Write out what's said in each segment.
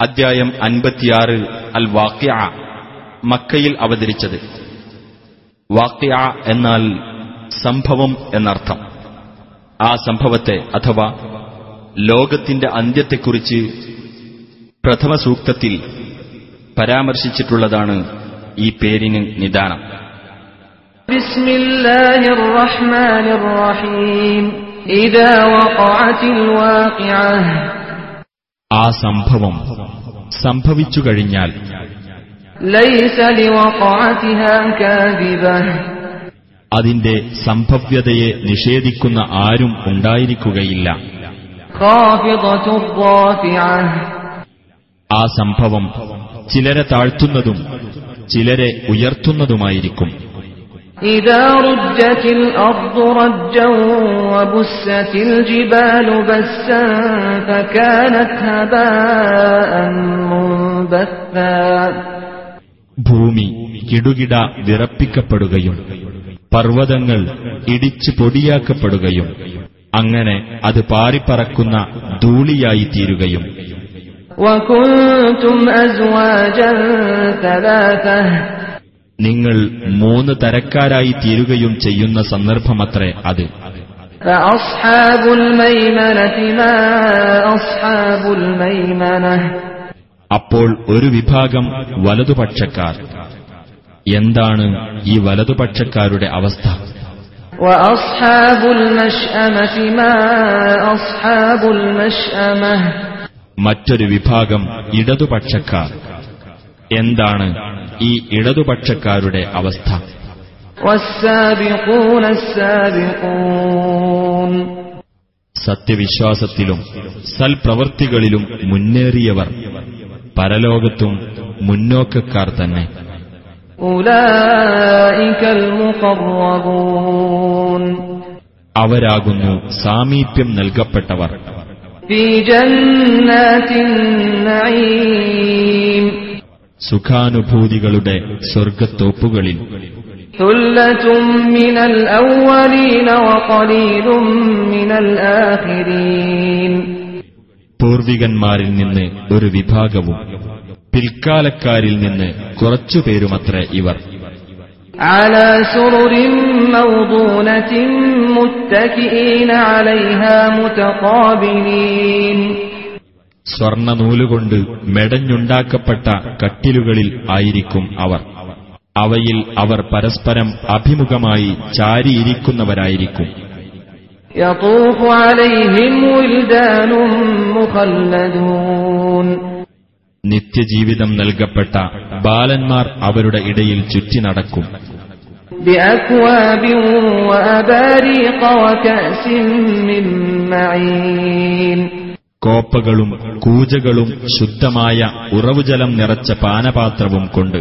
അദ്ധ്യായം അൻപത്തിയാറ് അൽ വാക്യ മക്കയിൽ അവതരിച്ചത്. വാക്യ എന്നാൽ സംഭവം എന്നർത്ഥം. ആ സംഭവത്തെ അഥവാ ലോകത്തിന്റെ അന്ത്യത്തെക്കുറിച്ച് പ്രഥമ സൂക്തത്തിൽ പരാമർശിച്ചിട്ടുള്ളതാണ് ഈ പേരിന് നിദാനം. ബിസ്മില്ലാഹിർ റഹ്മാനിർ റഹീം. ഇദാ ആ സംഭവം സംഭവിച്ചു കഴിഞ്ഞാൽ അതിന്റെ സംഭവ്യതയെ നിഷേധിക്കുന്ന ആരും ഉണ്ടായിരിക്കുകയില്ല. ആ സംഭവം ചിലരെ താഴ്ത്തുന്നതും ചിലരെ ഉയർത്തുന്നതുമായിരിക്കും. إذا رجت الأرض رجا وبست الجبال بسا فكانت هباء منبثا ഭൂമി കിടുകിട വിറപ്പിക്കപ്പെടുകയും പർവ്വതങ്ങൾ ഇടിച്ചു പൊടിയാക്കപ്പെടുകയും അങ്ങനെ അത് പാറിപ്പറക്കുന്ന ധൂളിയായി തീരുകയും وكنتم أزواجا ثلاثة നിങ്ങൾ മൂന്ന് തരക്കാരായി തീരുകയും ചെയ്യുന്ന സന്ദർഭമത്രേ അത്. അപ്പോൾ ഒരു വിഭാഗം വലതുപക്ഷക്കാർ. എന്താണ് ഈ വലതുപക്ഷക്കാരുടെ അവസ്ഥ? മറ്റൊരു വിഭാഗം ഇടതുപക്ഷക്കാർ. എന്താണ് ഈ ഇടതുപക്ഷക്കാരുടെ അവസ്ഥ? സത്യവിശ്വാസത്തിലും സൽപ്രവൃത്തികളിലും മുന്നേറിയവർ പരലോകത്തും മുന്നോക്കക്കാർ തന്നെ. അവരാകുന്നു സാമീപ്യം നൽകപ്പെട്ടവർ. ഫീ ജന്നാത്തിൻ സുഖാനുഭൂതികളുടെ സ്വർഗത്തോപ്പുകളിൽ ثلة من الأولين وقليل من الآخرين പൂർവികന്മാരിൽ നിന്ന് ഒരു വിഭാഗവും പിൽക്കാലക്കാരിൽ നിന്ന് കുറച്ചുപേരുമത്രേ ഇവർ على سرر موضونة متكئين عليها متقابلين സ്വർണനൂലുകൊണ്ട് മെടഞ്ഞുണ്ടാക്കപ്പെട്ട കട്ടിലുകളിൽ ആയിരിക്കും അവർ. അവയിൽ അവർ പരസ്പരം അഭിമുഖമായി ചാരിയിരിക്കുന്നവരായിരിക്കും. നിത്യജീവിതം നൽകപ്പെട്ട ബാലന്മാർ അവരുടെ ഇടയിൽ ചുറ്റി നടക്കും. ബിഅക്വാബിൻ വഅബാരിഖ വകഅസിൻ മിൻ മഈൻ. കോപ്പകളും കൂജകളും ശുദ്ധമായ ഉറവുജലം നിറച്ച പാനപാത്രവും കൊണ്ട്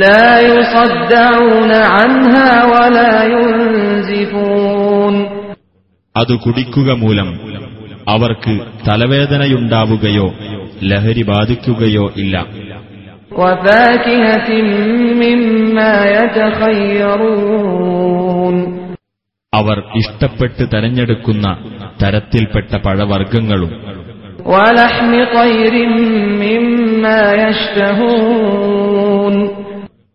لا يصدعون عنها ولا ينزفون അത് കുടിക്കുക മൂലം അവർക്ക് തലവേദനയുണ്ടാവുകയോ ലഹരി ബാധിക്കുകയോ ഇല്ല وفاكهة مما يتخيرون അവർ ഇഷ്ടപ്പെട്ട് തെരഞ്ഞെടുക്കുന്ന തരത്തിൽപ്പെട്ട പഴവർഗങ്ങളും.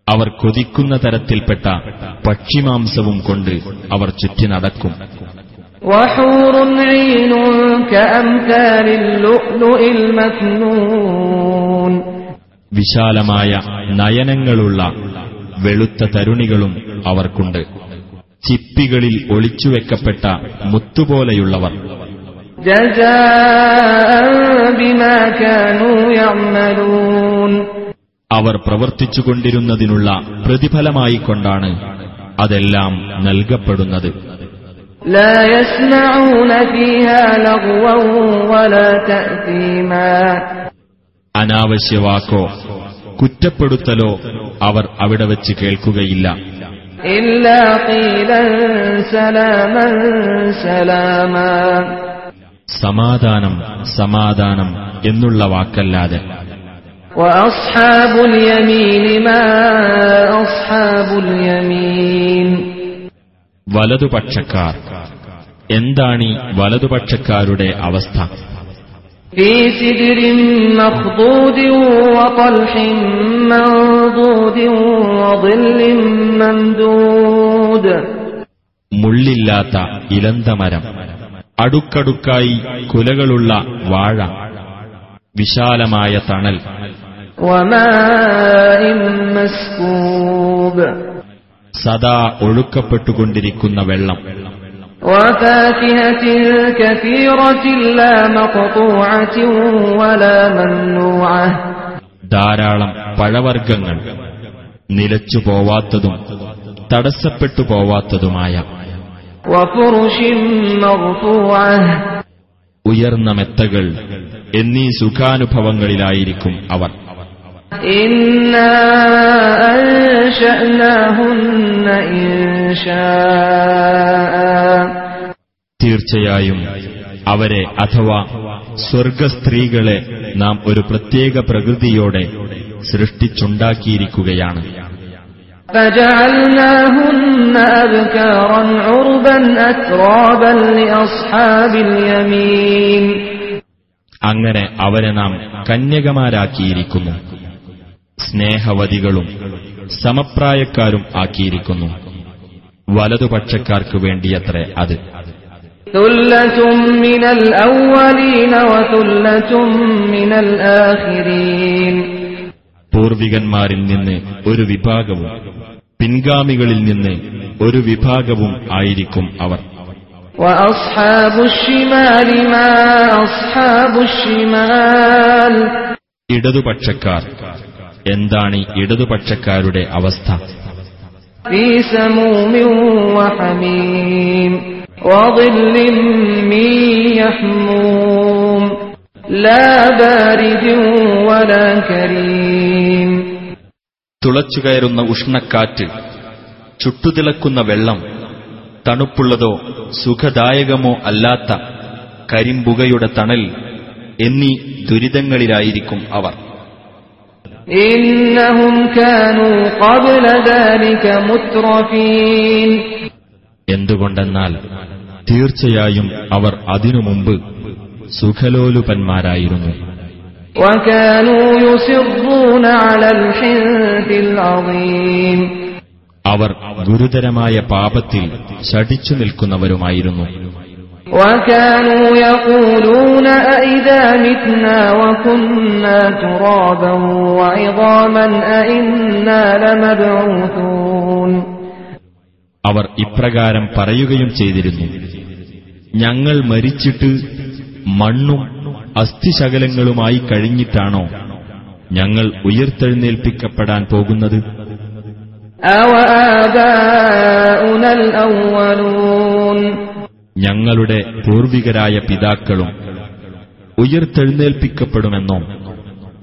അവർ കൊതിക്കുന്ന തരത്തിൽപ്പെട്ട പക്ഷിമാംസവും കൊണ്ട് അവർ ചുറ്റി നടക്കും. വിശാലമായ നയനങ്ങളുള്ള വെളുത്ത തരുണികളും അവർക്കുണ്ട്. ചിപ്പികളിൽ ഒളിച്ചുവെക്കപ്പെട്ട മുത്തുപോലെയുള്ളവർ. അവർ പ്രവർത്തിച്ചുകൊണ്ടിരുന്നതിനുള്ള പ്രതിഫലമായി കൊണ്ടാണ് അതെല്ലാം നൽകപ്പെടുന്നത്. അനാവശ്യവാക്കോ കുറ്റപ്പെടുത്തലോ അവർ അവിടെ വച്ച് കേൾക്കുകയില്ല. സമാധാനം സമാധാനം എന്നുള്ള വാക്കല്ലാതെ. വലതുപക്ഷക്കാർ. എന്താണീ വലതുപക്ഷക്കാരുടെ അവസ്ഥ? في سدر مخضود وطلح منضود وظل ممدود മുള്ളില്ലാത്ത ഇലന്തമരം അടുക്കടുക്കായി കുലകളുള്ള വാഴ വിശാലമായ തണൽ وماء مسكوب സദാ ഒഴുക്കപ്പെട്ടുകൊണ്ടിരിക്കുന്ന വെള്ളം وفاكهة كثيرة لا مقطوعة ولا ممنوعة ധാരാളം പഴവർഗ്ഗങ്ങൾ നിലച്ചു പോവാത്തതും തടസ്സപ്പെട്ടു പോവാത്തതുമായ وفرش مرفوعة ഉയർന്ന മെത്തകൾ എന്നീ സുഖാനുഭവങ്ങളിലായിരിക്കും അവർ إنا أنشأناهن إنشاء തീർച്ചയായും അവരെ അഥവാ സ്വർഗസ്ത്രീകളെ നാം ഒരു പ്രത്യേക പ്രകൃതിയോടെ സൃഷ്ടിച്ചുണ്ടാക്കിയിരിക്കുകയാണ്. അങ്ങനെ അവരെ നാം കന്യകമാരാക്കിയിരിക്കുന്നു. സ്നേഹവതികളും സമപ്രായക്കാരും ആക്കിയിരിക്കുന്നു. വലതുപക്ഷക്കാർക്ക് വേണ്ടിയത്രേ അത്. പൂർവികന്മാരിൽ നിന്ന് ഒരു വിഭാഗവും പിൻഗാമികളിൽ നിന്ന് ഒരു വിഭാഗവും ആയിരിക്കും അവർ. ഇടതുപക്ഷക്കാർ. എന്താണ് ഇടതുപക്ഷക്കാരുടെ അവസ്ഥ? وظل من يحموم لا بارد ولا كريم തുളച്ചുകയറുന്ന ഉഷ്ണക്കാറ്റ് ചുട്ടുതിളക്കുന്ന വെള്ളം തണുപ്പുള്ളതോ സുഖദായകമോ അല്ലാത്ത കരിമ്പുകയുടെ തണൽ എന്നീ ദുരിതങ്ങളിലായിരിക്കും അവർ എന്തുകൊണ്ടെന്നാൽ തീർച്ചയായും അവർ അതിനു മുമ്പ് സുഖലോലുപന്മാരായിരുന്നു وكانوا يصرون على الحنث العظيم അവർ ഗുരുതരമായ പാപത്തിൽ ശടിച്ചു നിൽക്കുന്നവരുമായിരുന്നു وكانوا يقولون أئذا متنا وكنا ترابا وعظاما أئنا لمبعوثون അവർ ഇപ്രകാരം പറയുകയും ചെയ്തിരുന്നു. ഞങ്ങൾ മരിച്ചിട്ട് മണ്ണും അസ്ഥിശകലങ്ങളുമായി കഴിഞ്ഞിട്ടാണോ ഞങ്ങൾ ഉയർത്തെഴുന്നേൽപ്പിക്കപ്പെടാൻ പോകുന്നത്? ഞങ്ങളുടെ പൂർവികരായ പിതാക്കളും ഉയർത്തെഴുന്നേൽപ്പിക്കപ്പെടുമെന്നോ?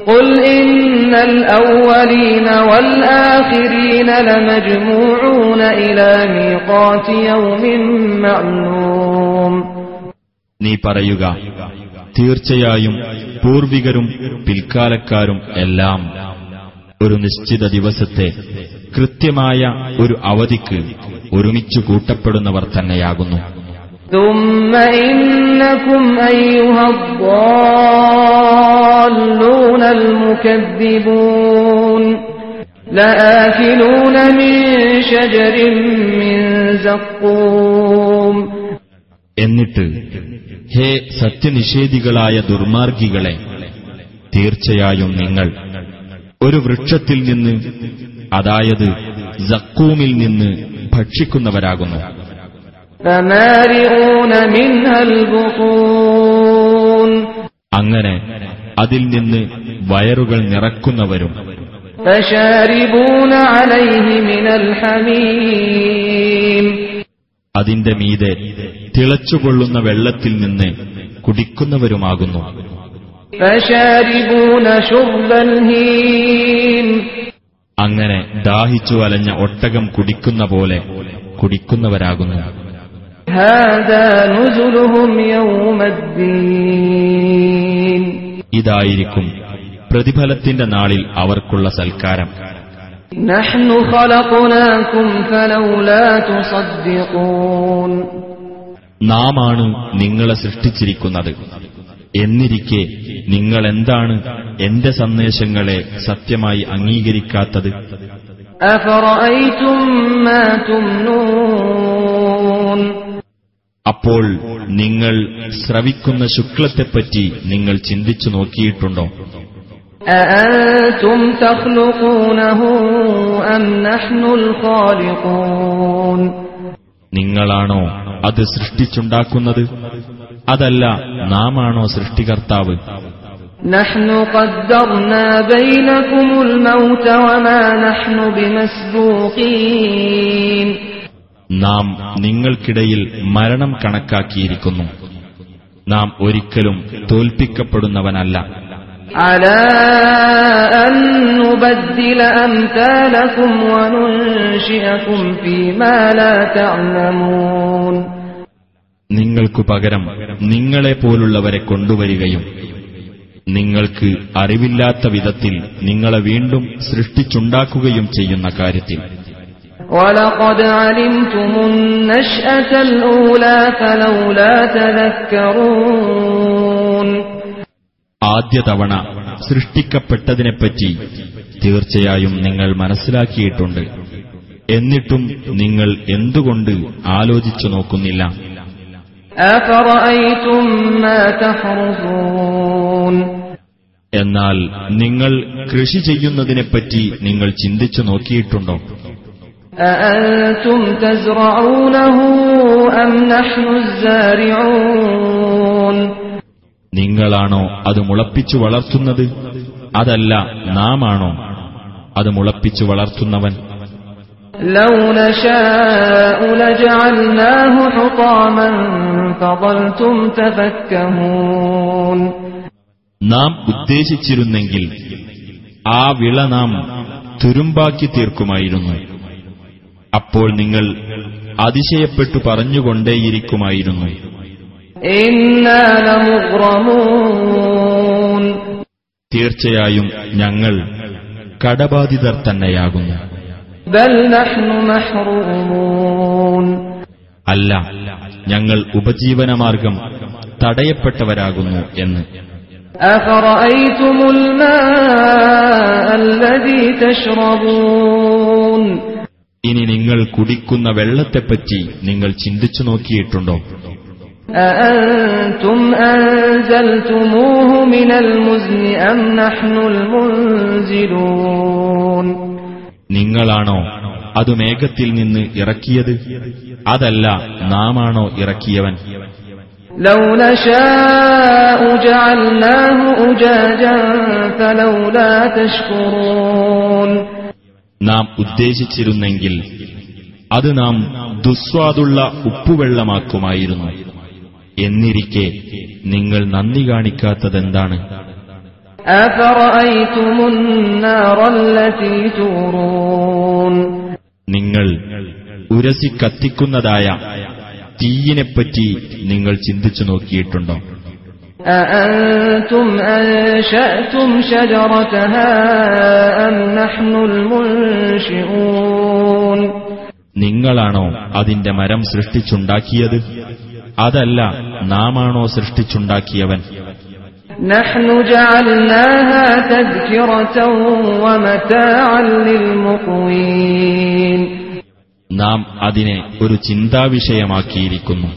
قل إن الأولين والآخرين لمجموعون إلى ميقات يوم معلوم നീ പറയുക തീർച്ചയായും പൂർവികരും പിൽക്കാലക്കാരും എല്ലാം ഒരു നിശ്ചിത ദിവസത്തെ കൃത്യമായ ഒരു അവധിക്ക് ഒരുമിച്ചു കൂട്ടപ്പെടുന്നവർ തന്നെയാകുന്നു ثم إنكم أيها الضالون المكذبون لآكلون من شجر من زقوم എന്നിട്ട് ഹേ സത്യനിഷേധികളായ ദുർമാർഗികളെ തീർച്ചയായും നിങ്ങൾ ഒരു വൃക്ഷത്തിൽ നിന്ന് അതായത് സക്കൂമിൽ നിന്ന് ഭക്ഷിക്കുന്നവരാകുന്നു فمارئون منها البطون അങ്ങനെ അതിൽ നിന്ന് വയറുകൾ നിറക്കുന്നവരും فشاربون عليه من الحميم അതിന്റെ മീതെ തിളച്ചുകൊള്ളുന്ന വെള്ളത്തിൽ നിന്ന് കുടിക്കുന്നവരുമാകുന്നു فشاربون شرب الهيم അങ്ങനെ ദാഹിച്ചു അലഞ്ഞ ഒട്ടകം കുടിക്കുന്ന പോലെ കുടിക്കുന്നവരാകുന്നു هذا نزلهم يوم الدين ഇതായിരിക്കും പ്രതിഫലത്തിന്റെ നാളിൽ അവർക്കുള്ള സൽക്കാരം. നാമാണ് നിങ്ങളെ സൃഷ്ടിച്ചിരിക്കുന്നത്. എന്നിരിക്കെ നിങ്ങളെന്താണ് എന്റെ സന്ദേശങ്ങളെ സത്യമായി അംഗീകരിക്കാത്തത്? അഫറൈറ്റും അപ്പോൾ നിങ്ങൾ ശ്രവിക്കുന്ന ശുക്ലത്തെപ്പറ്റി നിങ്ങൾ ചിന്തിച്ചു നോക്കിയിട്ടുണ്ടോ? നിങ്ങളാണോ അത് സൃഷ്ടിച്ചുണ്ടാക്കുന്നത്? അതല്ല നാമാണോ സൃഷ്ടികർത്താവ്? നഹ്നു നാം നിങ്ങൾക്കിടയിൽ മരണം കണക്കാക്കിയിരിക്കുന്നു. നാം ഒരിക്കലും തോൽപ്പിക്കപ്പെടുന്നവനല്ല. നിങ്ങൾക്കു പകരം നിങ്ങളെ പോലുള്ളവരെ കൊണ്ടുവരികയും നിങ്ങൾക്ക് അറിവില്ലാത്ത വിധത്തിൽ നിങ്ങളെ വീണ്ടും സൃഷ്ടിച്ചുണ്ടാക്കുകയും ചെയ്യുന്ന കാര്യത്തിൽ ولقد علمتم النشأة الأولى فلولا تذكرون ആദ്യ തവണ സൃഷ്ടിക്കപ്പെട്ടതിനെപ്പറ്റി തീർച്ചയായും നിങ്ങൾ മനസ്സിലാക്കിയിട്ടുണ്ട് എന്നിട്ടും നിങ്ങൾ എന്തുകൊണ്ട് ആലോചിച്ചു നോക്കുന്നില്ല أفرأيتم ما تحرثون എന്നാൽ നിങ്ങൾ കൃഷി ചെയ്യുന്നതിനെപ്പറ്റി നിങ്ങൾ ചിന്തിച്ചു നോക്കിയിട്ടുണ്ടോ أأنتم تزرعونه أم نحن الزارعون നിങ്ങളാണോ അത് മുളപ്പിച്ചു വളർത്തുന്നത് അതല്ല നാമാണോ അത് മുളപ്പിച്ചു വളർത്തുന്നവൻ لو نشاء لجعلناه حطاما فظلتم تفكهون നാം ഉദ്ദേശിച്ചിരുന്നെങ്കിൽ ആ വിള നാം തുരുമ്പാക്കി തീർക്കുമായിരുന്നു അപ്പോൾ നിങ്ങൾ അതിശയപ്പെട്ടു പറഞ്ഞുകൊണ്ടേയിരിക്കുമായിരുന്നു إنا لمغرمون തീർച്ചയായും ഞങ്ങൾ കടബാധിതർ തന്നെയാകുന്നു بل نحن محرومون അല്ല ഞങ്ങൾ ഉപജീവനമാർഗം തടയപ്പെട്ടവരാകുന്നു എന്ന് أفرأيتم الماء الذي تشربون ഇനി നിങ്ങൾ കുടിക്കുന്ന വെള്ളത്തെപ്പറ്റി നിങ്ങൾ ചിന്തിച്ചു നോക്കിയിട്ടുണ്ടോ أأنتم أنزلتموه من المزن أم نحن المنزلون നിങ്ങളാണോ അത് മേഘത്തിൽ നിന്ന് ഇറക്കിയത് അതല്ല നാമാണോ ഇറക്കിയവൻ لو نشاء جعلناه أجاجا فلولا تشكرون നാം ഉദ്ദേശിച്ചിരുന്നെങ്കിൽ അത് നാം ദുസ്വാദുള്ള ഉപ്പുവെള്ളമാക്കുമായിരുന്നു. എന്നിരിക്കെ നിങ്ങൾ നന്ദി കാണിക്കാത്തതെന്താണ്? നിങ്ങൾ ഉരസി കത്തിക്കുന്നതായ തീയിനെപ്പറ്റി നിങ്ങൾ ചിന്തിച്ചു നോക്കിയിട്ടുണ്ടോ? أأنتم أنشأتم شجرتها أم نحن المنشئون നിങ്ങളാണോ അതിന്റെ മരം സൃഷ്ടിച്ചുണ്ടാക്കിയത് അതല്ല നാമാണോ സൃഷ്ടിച്ചുണ്ടാക്കിയവൻ نحن جعلناها تذكرة ومتاعا للمقوين നാം അതിനെ ഒരു ചിന്താവിഷയമാക്കിയിരിക്കുന്നു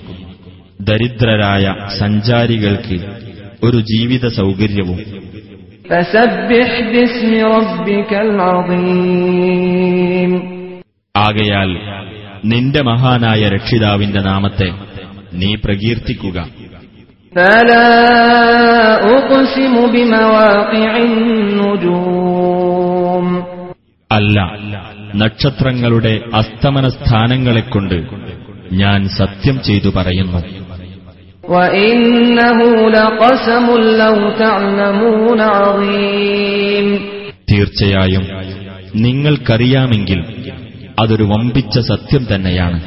ദരിദ്രരായ സഞ്ചാരികൾക്ക് ഒരു ജീവിത സൗകര്യവും. ആകയാൽ നിന്റെ മഹാനായ രക്ഷിതാവിന്റെ നാമത്തെ നീ പ്രകീർത്തിക്കുക. അല്ല നക്ഷത്രങ്ങളുടെ അസ്തമന സ്ഥാനങ്ങളെക്കൊണ്ട് ഞാൻ സത്യം ചെയ്തു പറയുന്നു. തീർച്ചയായും നിങ്ങൾക്കറിയാമെങ്കിൽ അതൊരു വമ്പിച്ച സത്യം തന്നെയാണ്.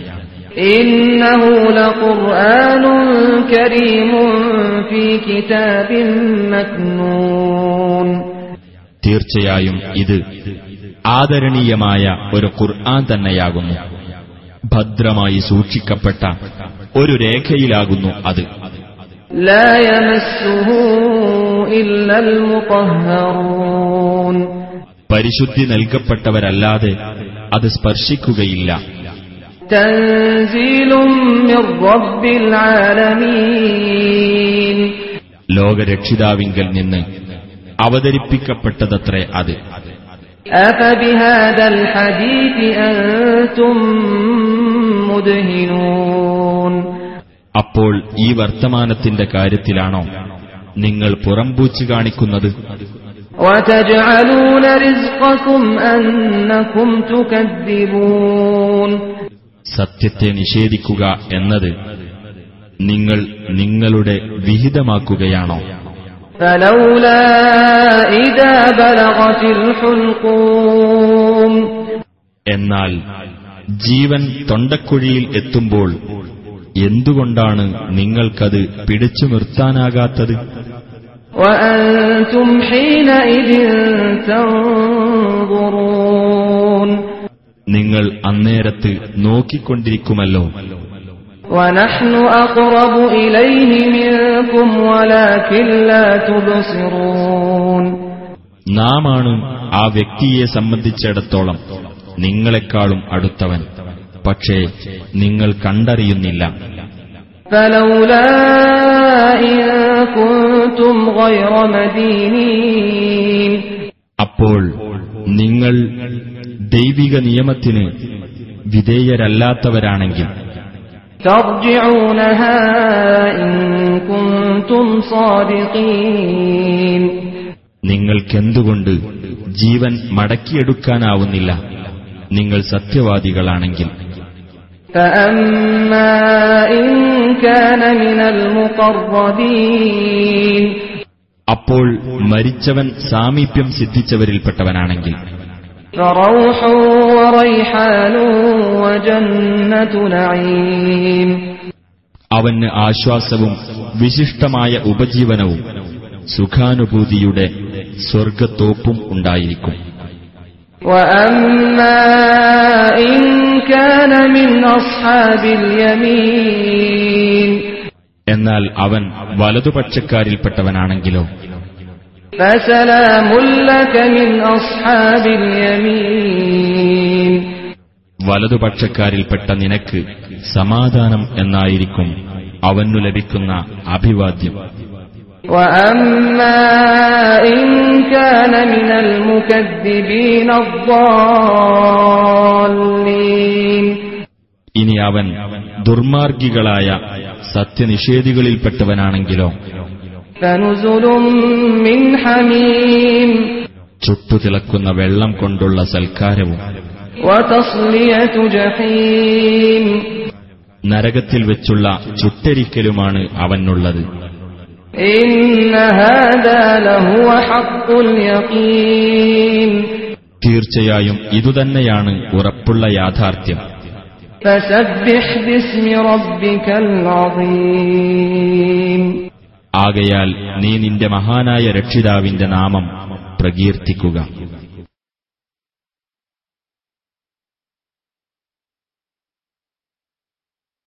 തീർച്ചയായും ഇത് ആദരണീയമായ ഒരു ഖുർആൻ തന്നെയാകുന്നു. ഭദ്രമായി സൂക്ഷിക്കപ്പെട്ട ഒരു രേഖയിലാകുന്നു അത് لا يمسه إلا المطهرون പരിശുദ്ധി നൽകപ്പെട്ടവരല്ലാതെ അത് സ്പർശിക്കുകയില്ല تنزيل من رب العالمين ലോകരക്ഷിതാവിങ്കൽ നിന്ന് അവതരിപ്പിക്കപ്പെട്ടതത്രേ അത് أفبهذا الحديث أنتم مدهنون അപ്പോൾ ഈ വർത്തമാനത്തിന്റെ കാര്യത്തിലാണോ നിങ്ങൾ പുറംപൂച്ചു കാണിക്കുന്നത്? സത്യത്തെ നിഷേധിക്കുക എന്നത് നിങ്ങൾ നിങ്ങളുടെ വിഹിതമാക്കുകയാണോ? എന്നാൽ ജീവൻ തൊണ്ടക്കുഴിയിൽ എത്തുമ്പോൾ എന്തുകൊണ്ടാണ് നിങ്ങൾക്കത് പിടിച്ചു നിർത്താനാകാത്തത്? നിങ്ങൾ അന്നേരത്ത് നോക്കിക്കൊണ്ടിരിക്കുമല്ലോ. നാമാണ് ആ വ്യക്തിയെ സംബന്ധിച്ചിടത്തോളം നിങ്ങളെക്കാളും അടുത്തവൻ. പക്ഷേ നിങ്ങൾ കണ്ടറിയുന്നില്ല. അപ്പോൾ നിങ്ങൾ ദൈവിക നിയമത്തിന് വിധേയരല്ലാത്തവരാണെങ്കിൽ. നിങ്ങൾക്കെന്തുകൊണ്ട് ജീവൻ മടക്കിയെടുക്കാനാവുന്നില്ല? നിങ്ങൾ സത്യവാദികളാണെങ്കിൽ. അപ്പോൾ മരിച്ചവൻ സാമീപ്യം സിദ്ധിച്ചവരിൽപ്പെട്ടവനാണെങ്കിൽ അവന് ആശ്വാസവും വിശിഷ്ടമായ ഉപജീവനവും സുഖാനുഭൂതിയുടെ സ്വർഗത്തോപ്പും ഉണ്ടായിരിക്കും. وأما إن كان من أصحاب اليمين എന്നാൽ അവൻ വലതുപക്ഷക്കാരിൽപ്പെട്ടവനാണെങ്കിലോ فسلام لك من أصحاب اليمين വലതുപക്ഷക്കാരിൽപ്പെട്ട നിനക്ക് സമാധാനം എന്നായിരിക്കും അവനു ലഭിക്കുന്ന അഭിവാദ്യം وأما إن كان من المكذبين الضالين ഇനി അവൻ ദുർമാർഗികളായ സത്യനിഷേധികളിൽപ്പെട്ടവനാണെങ്കിലോ فنزل من حميم ചുട്ടുതിളക്കുന്ന വെള്ളം കൊണ്ടുള്ള സൽക്കാരവും وتصلية جحيم നരകത്തിൽ വെച്ചുള്ള ചുട്ടരിക്കലുമാണ് അവനുള്ളത് തീർച്ചയായും ഇതുതന്നെയാണ് ഉറപ്പുള്ള യാഥാർത്ഥ്യം. ആകയാൽ നീ നിന്റെ മഹാനായ രക്ഷിതാവിന്റെ നാമം പ്രകീർത്തിക്കുക.